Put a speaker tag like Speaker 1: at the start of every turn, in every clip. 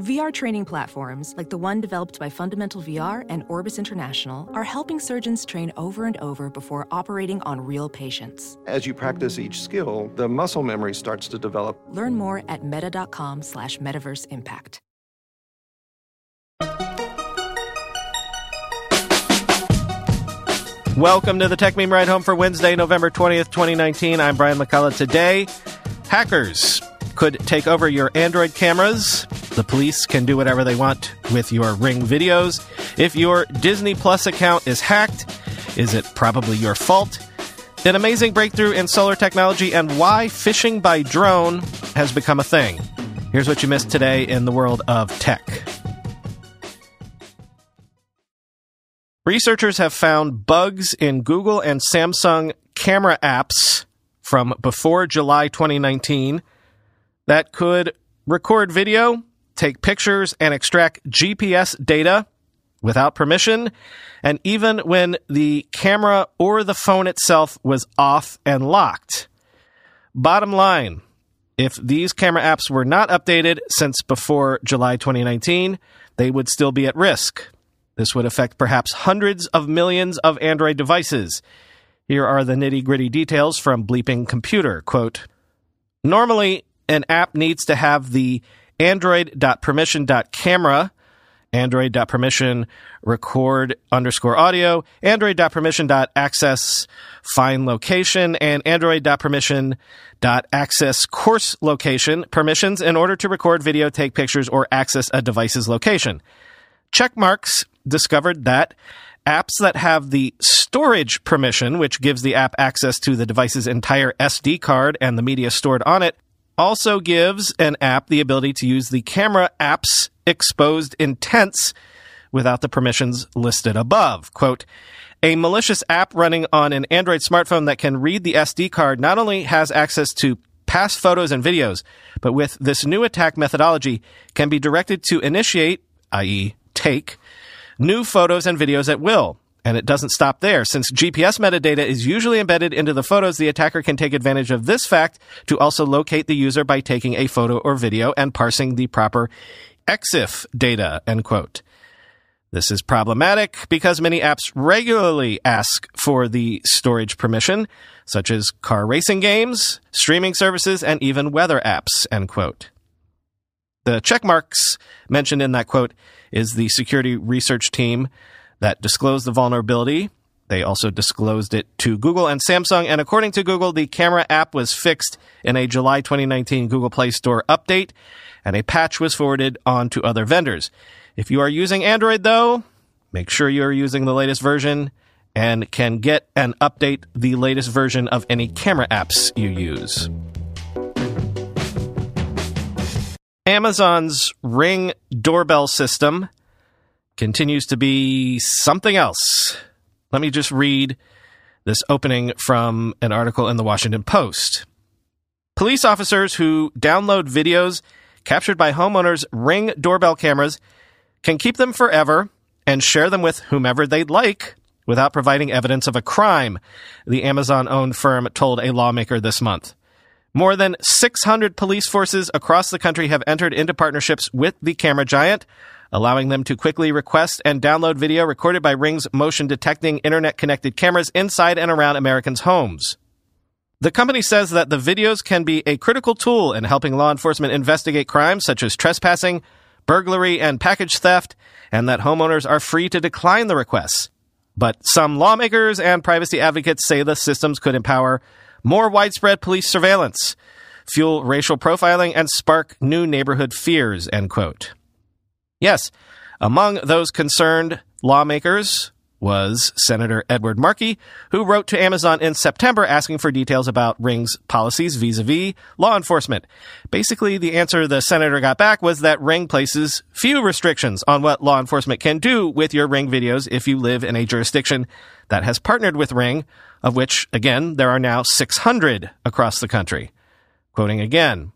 Speaker 1: VR training platforms, like the one developed by Fundamental VR and Orbis International, are helping surgeons train over and over before operating on real patients.
Speaker 2: As you practice each skill, the muscle memory starts to develop.
Speaker 1: Learn more at meta.com slash metaverse impact.
Speaker 3: Welcome to the Techmeme Ride Home for Wednesday, November 20th, 2019. I'm Brian McCullough. Today, hackers could take over your Android cameras. The police can do whatever they want with your Ring videos. If your Disney Plus account is hacked, is it probably your fault? An amazing breakthrough in solar technology and why fishing by drone has become a thing. Here's what you missed today in the world of tech. Researchers have found bugs in Google and Samsung camera apps from before July 2019 that could record video, take pictures, and extract GPS data without permission, and even when the camera or the phone itself was off and locked. Bottom line if these camera apps were not updated since before July 2019, they would still be at risk. This would affect perhaps hundreds of millions of Android devices. Here are the nitty gritty details from Bleeping Computer. Quote, Normally, an app needs to have the android.permission.camera, android.permission record underscore audio, android.permission.access fine location, and android.permission.access coarse location permissions in order to record video, take pictures, or access a device's location. Checkmarx discovered that apps that have the storage permission, which gives the app access to the device's entire SD card and the media stored on it, also gives an app the ability to use the camera app's exposed intents without the permissions listed above. Quote, a malicious app running on an Android smartphone that can read the SD card not only has access to past photos and videos, but with this new attack methodology can be directed to initiate, i.e., take, new photos and videos at will. And it doesn't stop there. Since GPS metadata is usually embedded into the photos, the attacker can take advantage of this fact to also locate the user by taking a photo or video and parsing the proper EXIF data, end quote. This is problematic because many apps regularly ask for the storage permission, such as car racing games, streaming services, and even weather apps, end quote. The Checkmarx mentioned in that quote is the security research team that disclosed the vulnerability. They also disclosed it to Google and Samsung. And according to Google, the camera app was fixed in a July 2019 Google Play Store update, and a patch was forwarded on to other vendors. If you are using Android, though, make sure you are using the latest version and can get and update the latest version of any camera apps you use. Amazon's Ring doorbell system continues to be something else. Let me just read this opening from an article in the Washington Post. Police officers who download videos captured by homeowners' ring doorbell cameras can keep them forever and share them with whomever they'd like without providing evidence of a crime, the Amazon owned firm told a lawmaker this month. More than 600 police forces across the country have entered into partnerships with the camera giant, allowing them to quickly request and download video recorded by Ring's motion detecting internet connected cameras inside and around Americans' homes. The company says that the videos can be a critical tool in helping law enforcement investigate crimes such as trespassing, burglary, and package theft, and that homeowners are free to decline the requests. But some lawmakers and privacy advocates say the systems could empower more widespread police surveillance, fuel racial profiling, and spark new neighborhood fears, end quote. Yes, among those concerned lawmakers was Senator Edward Markey, who wrote to Amazon in September asking for details about Ring's policies vis a vis law enforcement. Basically, the answer the senator got back was that Ring places few restrictions on what law enforcement can do with your Ring videos if you live in a jurisdiction that has partnered with Ring, of which, again, there are now 600 across the country. Quoting again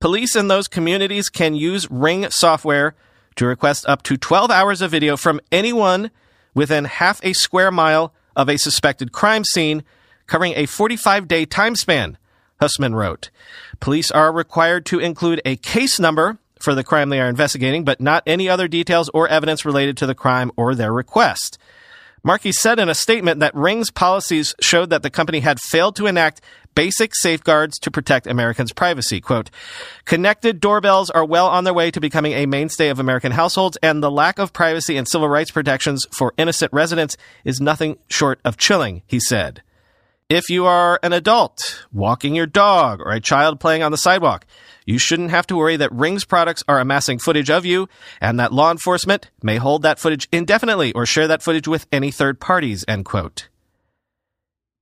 Speaker 3: Police in those communities can use Ring software to request up to 12 hours of video from anyone within half a square mile of a suspected crime scene, covering a 45 day time span, Huseman wrote. Police are required to include a case number for the crime they are investigating, but not any other details or evidence related to the crime or their request. Markey said in a statement that Ring's policies showed that the company had failed to enact basic safeguards to protect Americans' privacy. Quote, connected doorbells are well on their way to becoming a mainstay of American households, and the lack of privacy and civil rights protections for innocent residents is nothing short of chilling, he said. If you are an adult walking your dog or a child playing on the sidewalk, you shouldn't have to worry that Ring's products are amassing footage of you and that law enforcement may hold that footage indefinitely or share that footage with any third parties, end quote.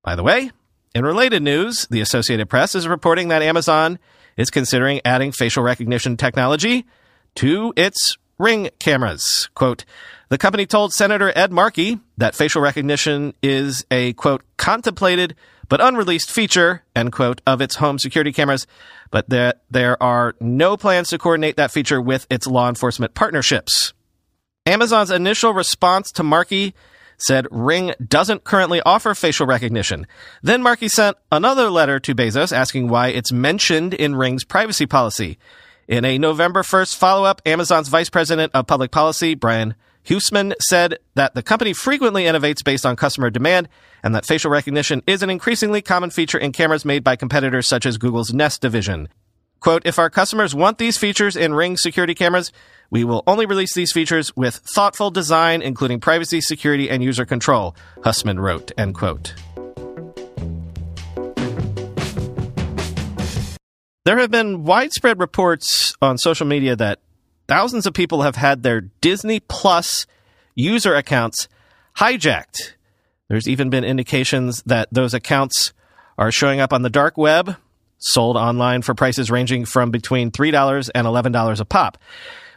Speaker 3: By the way, in related news, the Associated Press is reporting that Amazon is considering adding facial recognition technology to its Ring cameras. Quote, the company told Senator Ed Markey that facial recognition is a, quote, contemplated but unreleased feature, end quote, of its home security cameras, but that there are no plans to coordinate that feature with its law enforcement partnerships. Amazon's initial response to Markey said Ring doesn't currently offer facial recognition. Then Markey sent another letter to Bezos asking why it's mentioned in Ring's privacy policy. In a November 1st follow up, Amazon's vice president of public policy, Brian Huseman, said that the company frequently innovates based on customer demand and that facial recognition is an increasingly common feature in cameras made by competitors such as Google's Nest division. Quote, if our customers want these features in Ring security cameras, we will only release these features with thoughtful design, including privacy, security, and user control, Huseman wrote, end quote. There have been widespread reports on social media that thousands of people have had their Disney Plus user accounts hijacked. There's even been indications that those accounts are showing up on the dark web, sold online for prices ranging from between $3 and $11 a pop.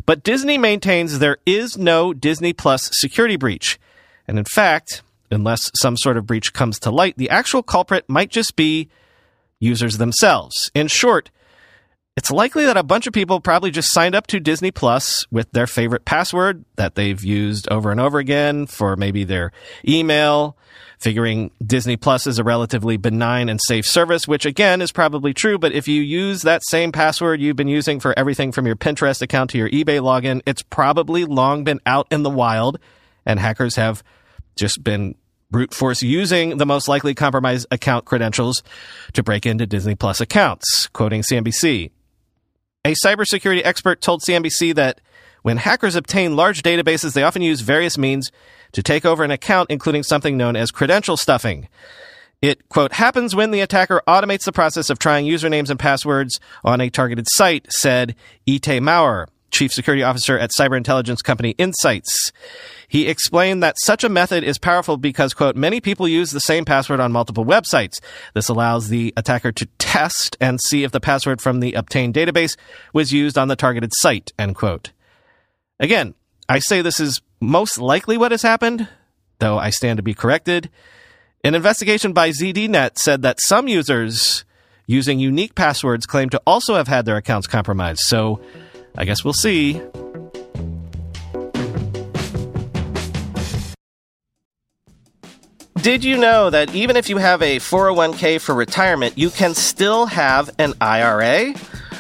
Speaker 3: But Disney maintains there is no Disney Plus security breach. And in fact, unless some sort of breach comes to light, the actual culprit might just be users themselves. In short, it's likely that a bunch of people probably just signed up to Disney Plus with their favorite password that they've used over and over again for maybe their email, figuring Disney Plus is a relatively benign and safe service, which again is probably true. But if you use that same password you've been using for everything from your Pinterest account to your eBay login, it's probably long been out in the wild and hackers have just been brute force using the most likely compromised account credentials to break into Disney Plus accounts, quoting CNBC. A cybersecurity expert told CNBC that when hackers obtain large databases, they often use various means to take over an account, including something known as credential stuffing. It, quote, happens when the attacker automates the process of trying usernames and passwords on a targeted site, said Itay Maor, chief security officer at cyber intelligence company IntSights. He explained that such a method is powerful because, quote, many people use the same password on multiple websites. This allows the attacker to test and see if the password from the obtained database was used on the targeted site, end quote. Again, I say this is most likely what has happened, though I stand to be corrected. An investigation by ZDNet said that some users using unique passwords claim to also have had their accounts compromised. So I guess we'll see. Did you know that even if you have a 401k for retirement, you can still have an IRA?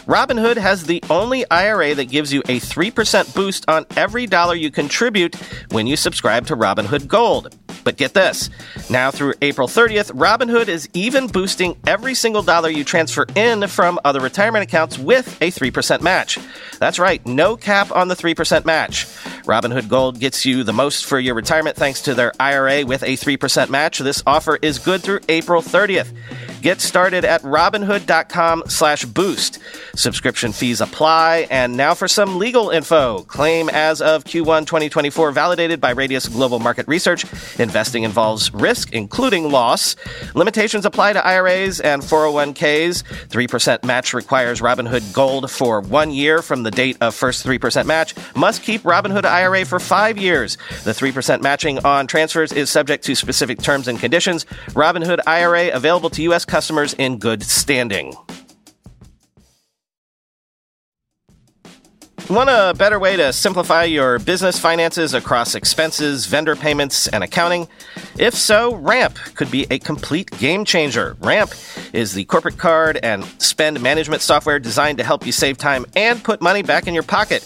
Speaker 3: Robinhood has the only IRA that gives you a 3% boost on every dollar you contribute when you subscribe to Robinhood Gold. But get this now through April 30th, Robinhood is even boosting every single dollar you transfer in from other retirement accounts with a 3% match. That's right, no cap on the 3% match. Robinhood Gold gets you the most for your retirement thanks to their IRA with a 3% match. This offer is good through April 30th. Get started at robinhood.com slash boost. Subscription fees apply. And now for some legal info. Claim as of Q1 2024 validated by Radius Global Market Research. Investing involves risk, including loss. Limitations apply to IRAs and 401ks. 3% match requires Robinhood Gold for one year from the date of first 3% match. Must keep Robinhood IRA for five years. The 3% matching on transfers is subject to specific terms and conditions. Robinhood IRA available to U.S. customers in good standing. Want a better way to simplify your business finances across expenses, vendor payments, and accounting? If so, Ramp could be a complete game changer. Ramp is the corporate card and spend management software designed to help you save time and put money back in your pocket.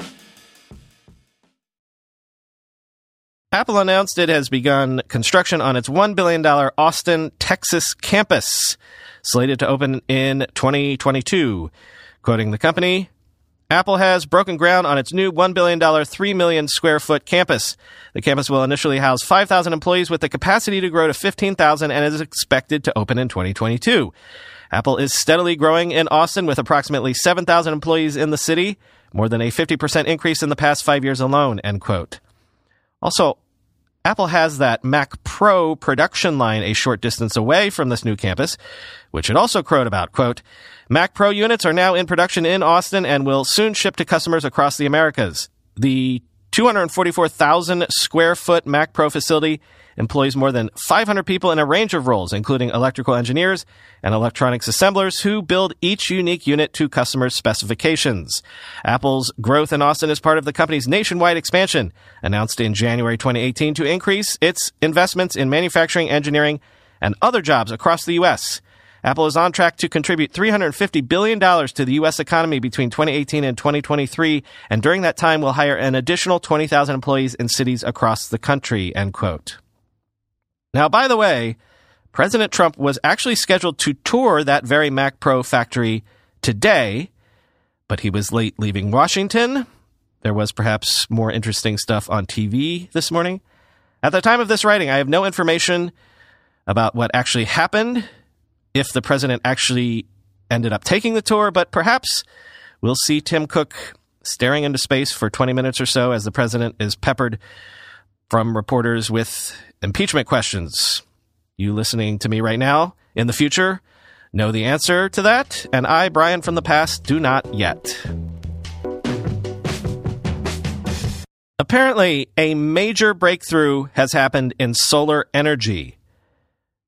Speaker 3: Apple announced it has begun construction on its $1 billion Austin, Texas campus, slated to open in 2022. Quoting the company, Apple has broken ground on its new $1 billion, 3 million square foot campus. The campus will initially house 5,000 employees with the capacity to grow to 15,000 and is expected to open in 2022. Apple is steadily growing in Austin with approximately 7,000 employees in the city, more than a 50% increase in the past five years alone, end quote. Also, Apple has that Mac Pro production line a short distance away from this new campus, which it also crowed about. Quote, Mac Pro units are now in production in Austin and will soon ship to customers across the Americas. The 244,000 square foot Mac Pro facility employs more than 500 people in a range of roles, including electrical engineers and electronics assemblers who build each unique unit to customers' specifications. Apple's growth in Austin is part of the company's nationwide expansion, announced in January 2018 to increase its investments in manufacturing, engineering, and other jobs across the U.S. Apple is on track to contribute $350 billion to the U.S. economy between 2018 and 2023, and during that time will hire an additional 20,000 employees in cities across the country, end quote. Now, by the way, President Trump was actually scheduled to tour that very Mac Pro factory today, but he was late leaving Washington. There was perhaps more interesting stuff on TV this morning. At the time of this writing, I have no information about what actually happened, if the president actually ended up taking the tour, but perhaps we'll see Tim Cook staring into space for 20 minutes or so as the president is peppered from reporters with impeachment questions. You listening to me right now in the future know the answer to that, and I, Brian from the past, do not yet. Apparently, a major breakthrough has happened in solar energy.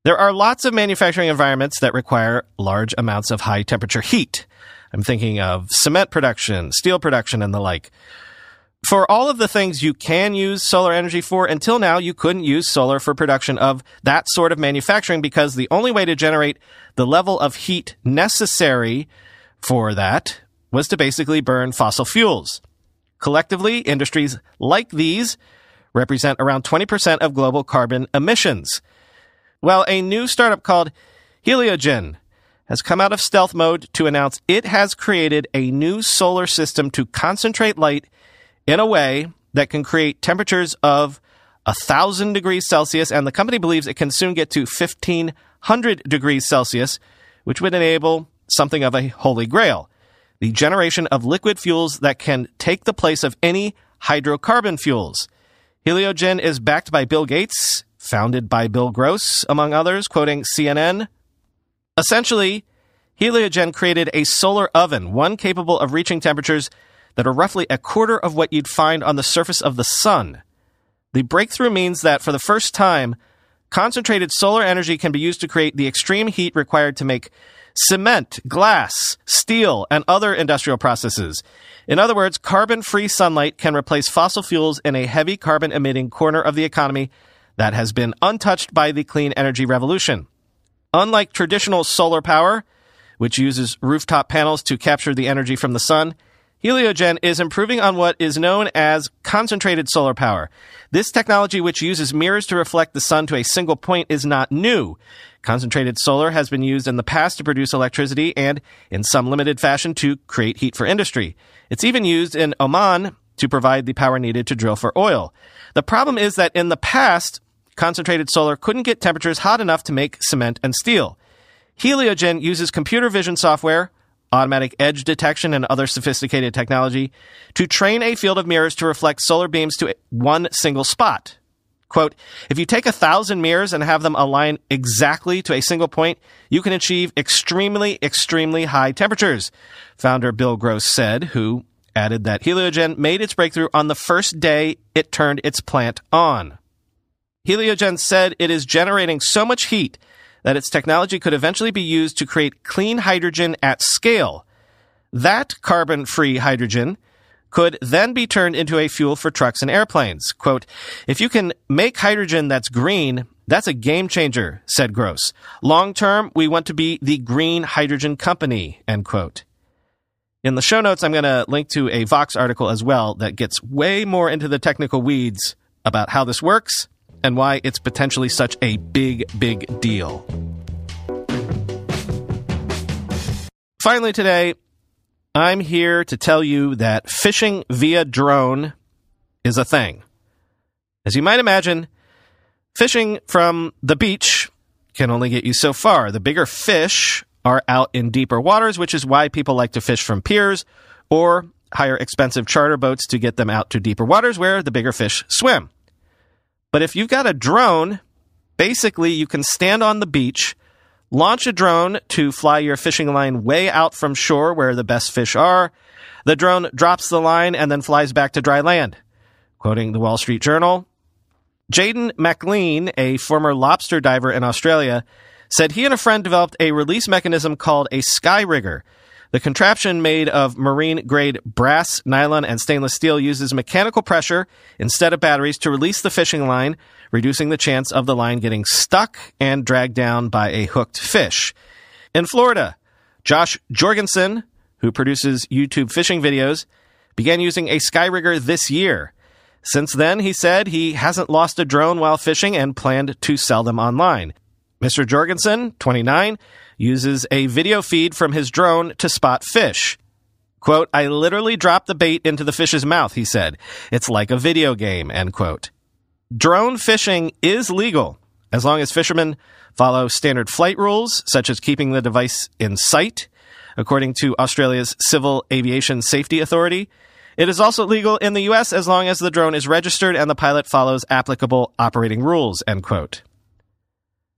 Speaker 3: There are lots of manufacturing environments that require large amounts of high temperature heat. I'm thinking of cement production, steel production, and the like for all of the things you can use solar energy for, until now, you couldn't use solar for production of that sort of manufacturing because the only way to generate the level of heat necessary for that was to basically burn fossil fuels. Collectively, industries like these represent around 20% of global carbon emissions. Well, a new startup called Heliogen has come out of stealth mode to announce it has created a new solar system to concentrate light in a way that can create temperatures of 1,000 degrees Celsius, and the company believes it can soon get to 1,500 degrees Celsius, which would enable something of a holy grail the generation of liquid fuels that can take the place of any hydrocarbon fuels. Heliogen is backed by Bill Gates, founded by Bill Gross, among others, quoting CNN. Essentially, Heliogen created a solar oven, one capable of reaching temperatures that are roughly a quarter of what you'd find on the surface of the sun. The breakthrough means that for the first time, concentrated solar energy can be used to create the extreme heat required to make cement, glass, steel, and other industrial processes. In other words, carbon free sunlight can replace fossil fuels in a heavy carbon emitting corner of the economy that has been untouched by the clean energy revolution. Unlike traditional solar power, which uses rooftop panels to capture the energy from the sun, Heliogen is improving on what is known as concentrated solar power. This technology, which uses mirrors to reflect the sun to a single point, is not new. Concentrated solar has been used in the past to produce electricity and, in some limited fashion, to create heat for industry. It's even used in Oman to provide the power needed to drill for oil. The problem is that in the past, concentrated solar couldn't get temperatures hot enough to make cement and steel. Heliogen uses computer vision software, automatic edge detection, and other sophisticated technology to train a field of mirrors to reflect solar beams to one single spot. Quote, if you take a thousand mirrors and have them align exactly to a single point, you can achieve extremely, extremely high temperatures, founder Bill Gross said, who added that Heliogen made its breakthrough on the first day it turned its plant on. Heliogen said it is generating so much heat that its technology could eventually be used to create clean hydrogen at scale. That carbon free hydrogen could then be turned into a fuel for trucks and airplanes. Quote, if you can make hydrogen that's green, that's a game changer, said Gross. Long term, we want to be the green hydrogen company, end quote. In the show notes, I'm going to link to a Vox article as well that gets way more into the technical weeds about how this works and why it's potentially such a big, big deal. Finally, today, I'm here to tell you that fishing via drone is a thing. As you might imagine, fishing from the beach can only get you so far. The bigger fish are out in deeper waters, which is why people like to fish from piers or hire expensive charter boats to get them out to deeper waters where the bigger fish swim. But if you've got a drone, basically you can stand on the beach, launch a drone to fly your fishing line way out from shore where the best fish are. The drone drops the line and then flies back to dry land. Quoting the Wall Street Journal, Jaden McLean, a former lobster diver in Australia, said he and a friend developed a release mechanism called a Skyrigger the contraption made of marine grade brass, nylon, and stainless steel uses mechanical pressure instead of batteries to release the fishing line, reducing the chance of the line getting stuck and dragged down by a hooked fish. In Florida, Josh Jorgensen, who produces YouTube fishing videos, began using a Skyrigger this year. Since then, he said he hasn't lost a drone while fishing and planned to sell them online. Mr. Jorgensen, 29, uses a video feed from his drone to spot fish. Quote, I literally dropped the bait into the fish's mouth, he said. It's like a video game, end quote. Drone fishing is legal as long as fishermen follow standard flight rules, such as keeping the device in sight, according to Australia's Civil Aviation Safety Authority. It is also legal in the US as long as the drone is registered and the pilot follows applicable operating rules, end quote.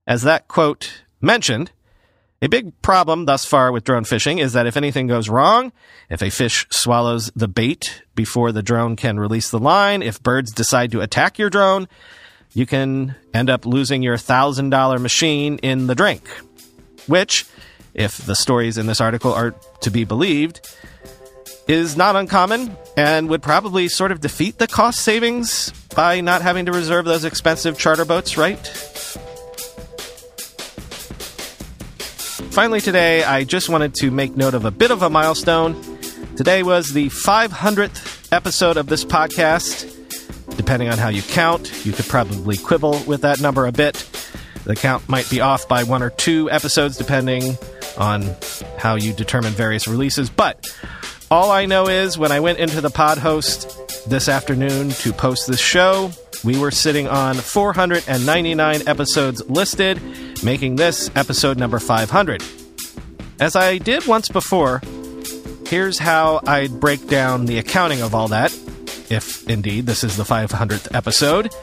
Speaker 3: As that quote mentioned, a big problem thus far with drone fishing is that if anything goes wrong, if a fish swallows the bait before the drone can release the line, if birds decide to attack your drone, you can end up losing your $1,000 machine in the drink. Which, if the stories in this article are to be believed, is not uncommon and would probably sort of defeat the cost savings by not having to reserve those expensive charter boats, right? Finally, today, I just wanted to make note of a bit of a milestone. Today was the 500th episode of this podcast. Depending on how you count, you could probably quibble with that number a bit. The count might be off by one or two episodes, depending on how you determine various releases. But all I know is when I went into the pod host this afternoon to post this show, we were sitting on 499 episodes listed, making this episode number 500. As I did once before, here's how I'd break down the accounting of all that, if indeed this is the 500th episode.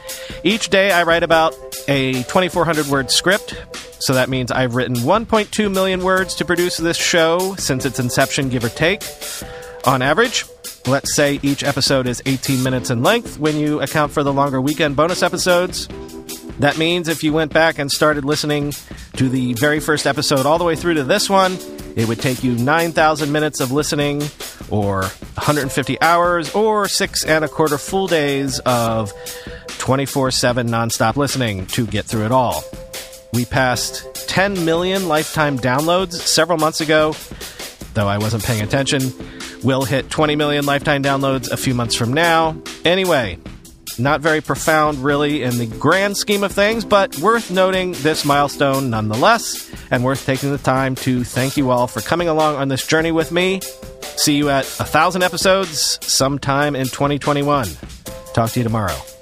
Speaker 3: Each day I write about a 2,400 word script, so that means I've written 1.2 million words to produce this show since its inception, give or take. On average, Let's say each episode is 18 minutes in length when you account for the longer weekend bonus episodes. That means if you went back and started listening to the very first episode all the way through to this one, it would take you 9,000 minutes of listening, or 150 hours, or six and a quarter full days of 24 7 nonstop listening to get through it all. We passed 10 million lifetime downloads several months ago, though I wasn't paying attention We'll hit 20 million lifetime downloads a few months from now. Anyway, not very profound, really, in the grand scheme of things, but worth noting this milestone nonetheless, and worth taking the time to thank you all for coming along on this journey with me. See you at a thousand episodes sometime in 2021. Talk to you tomorrow.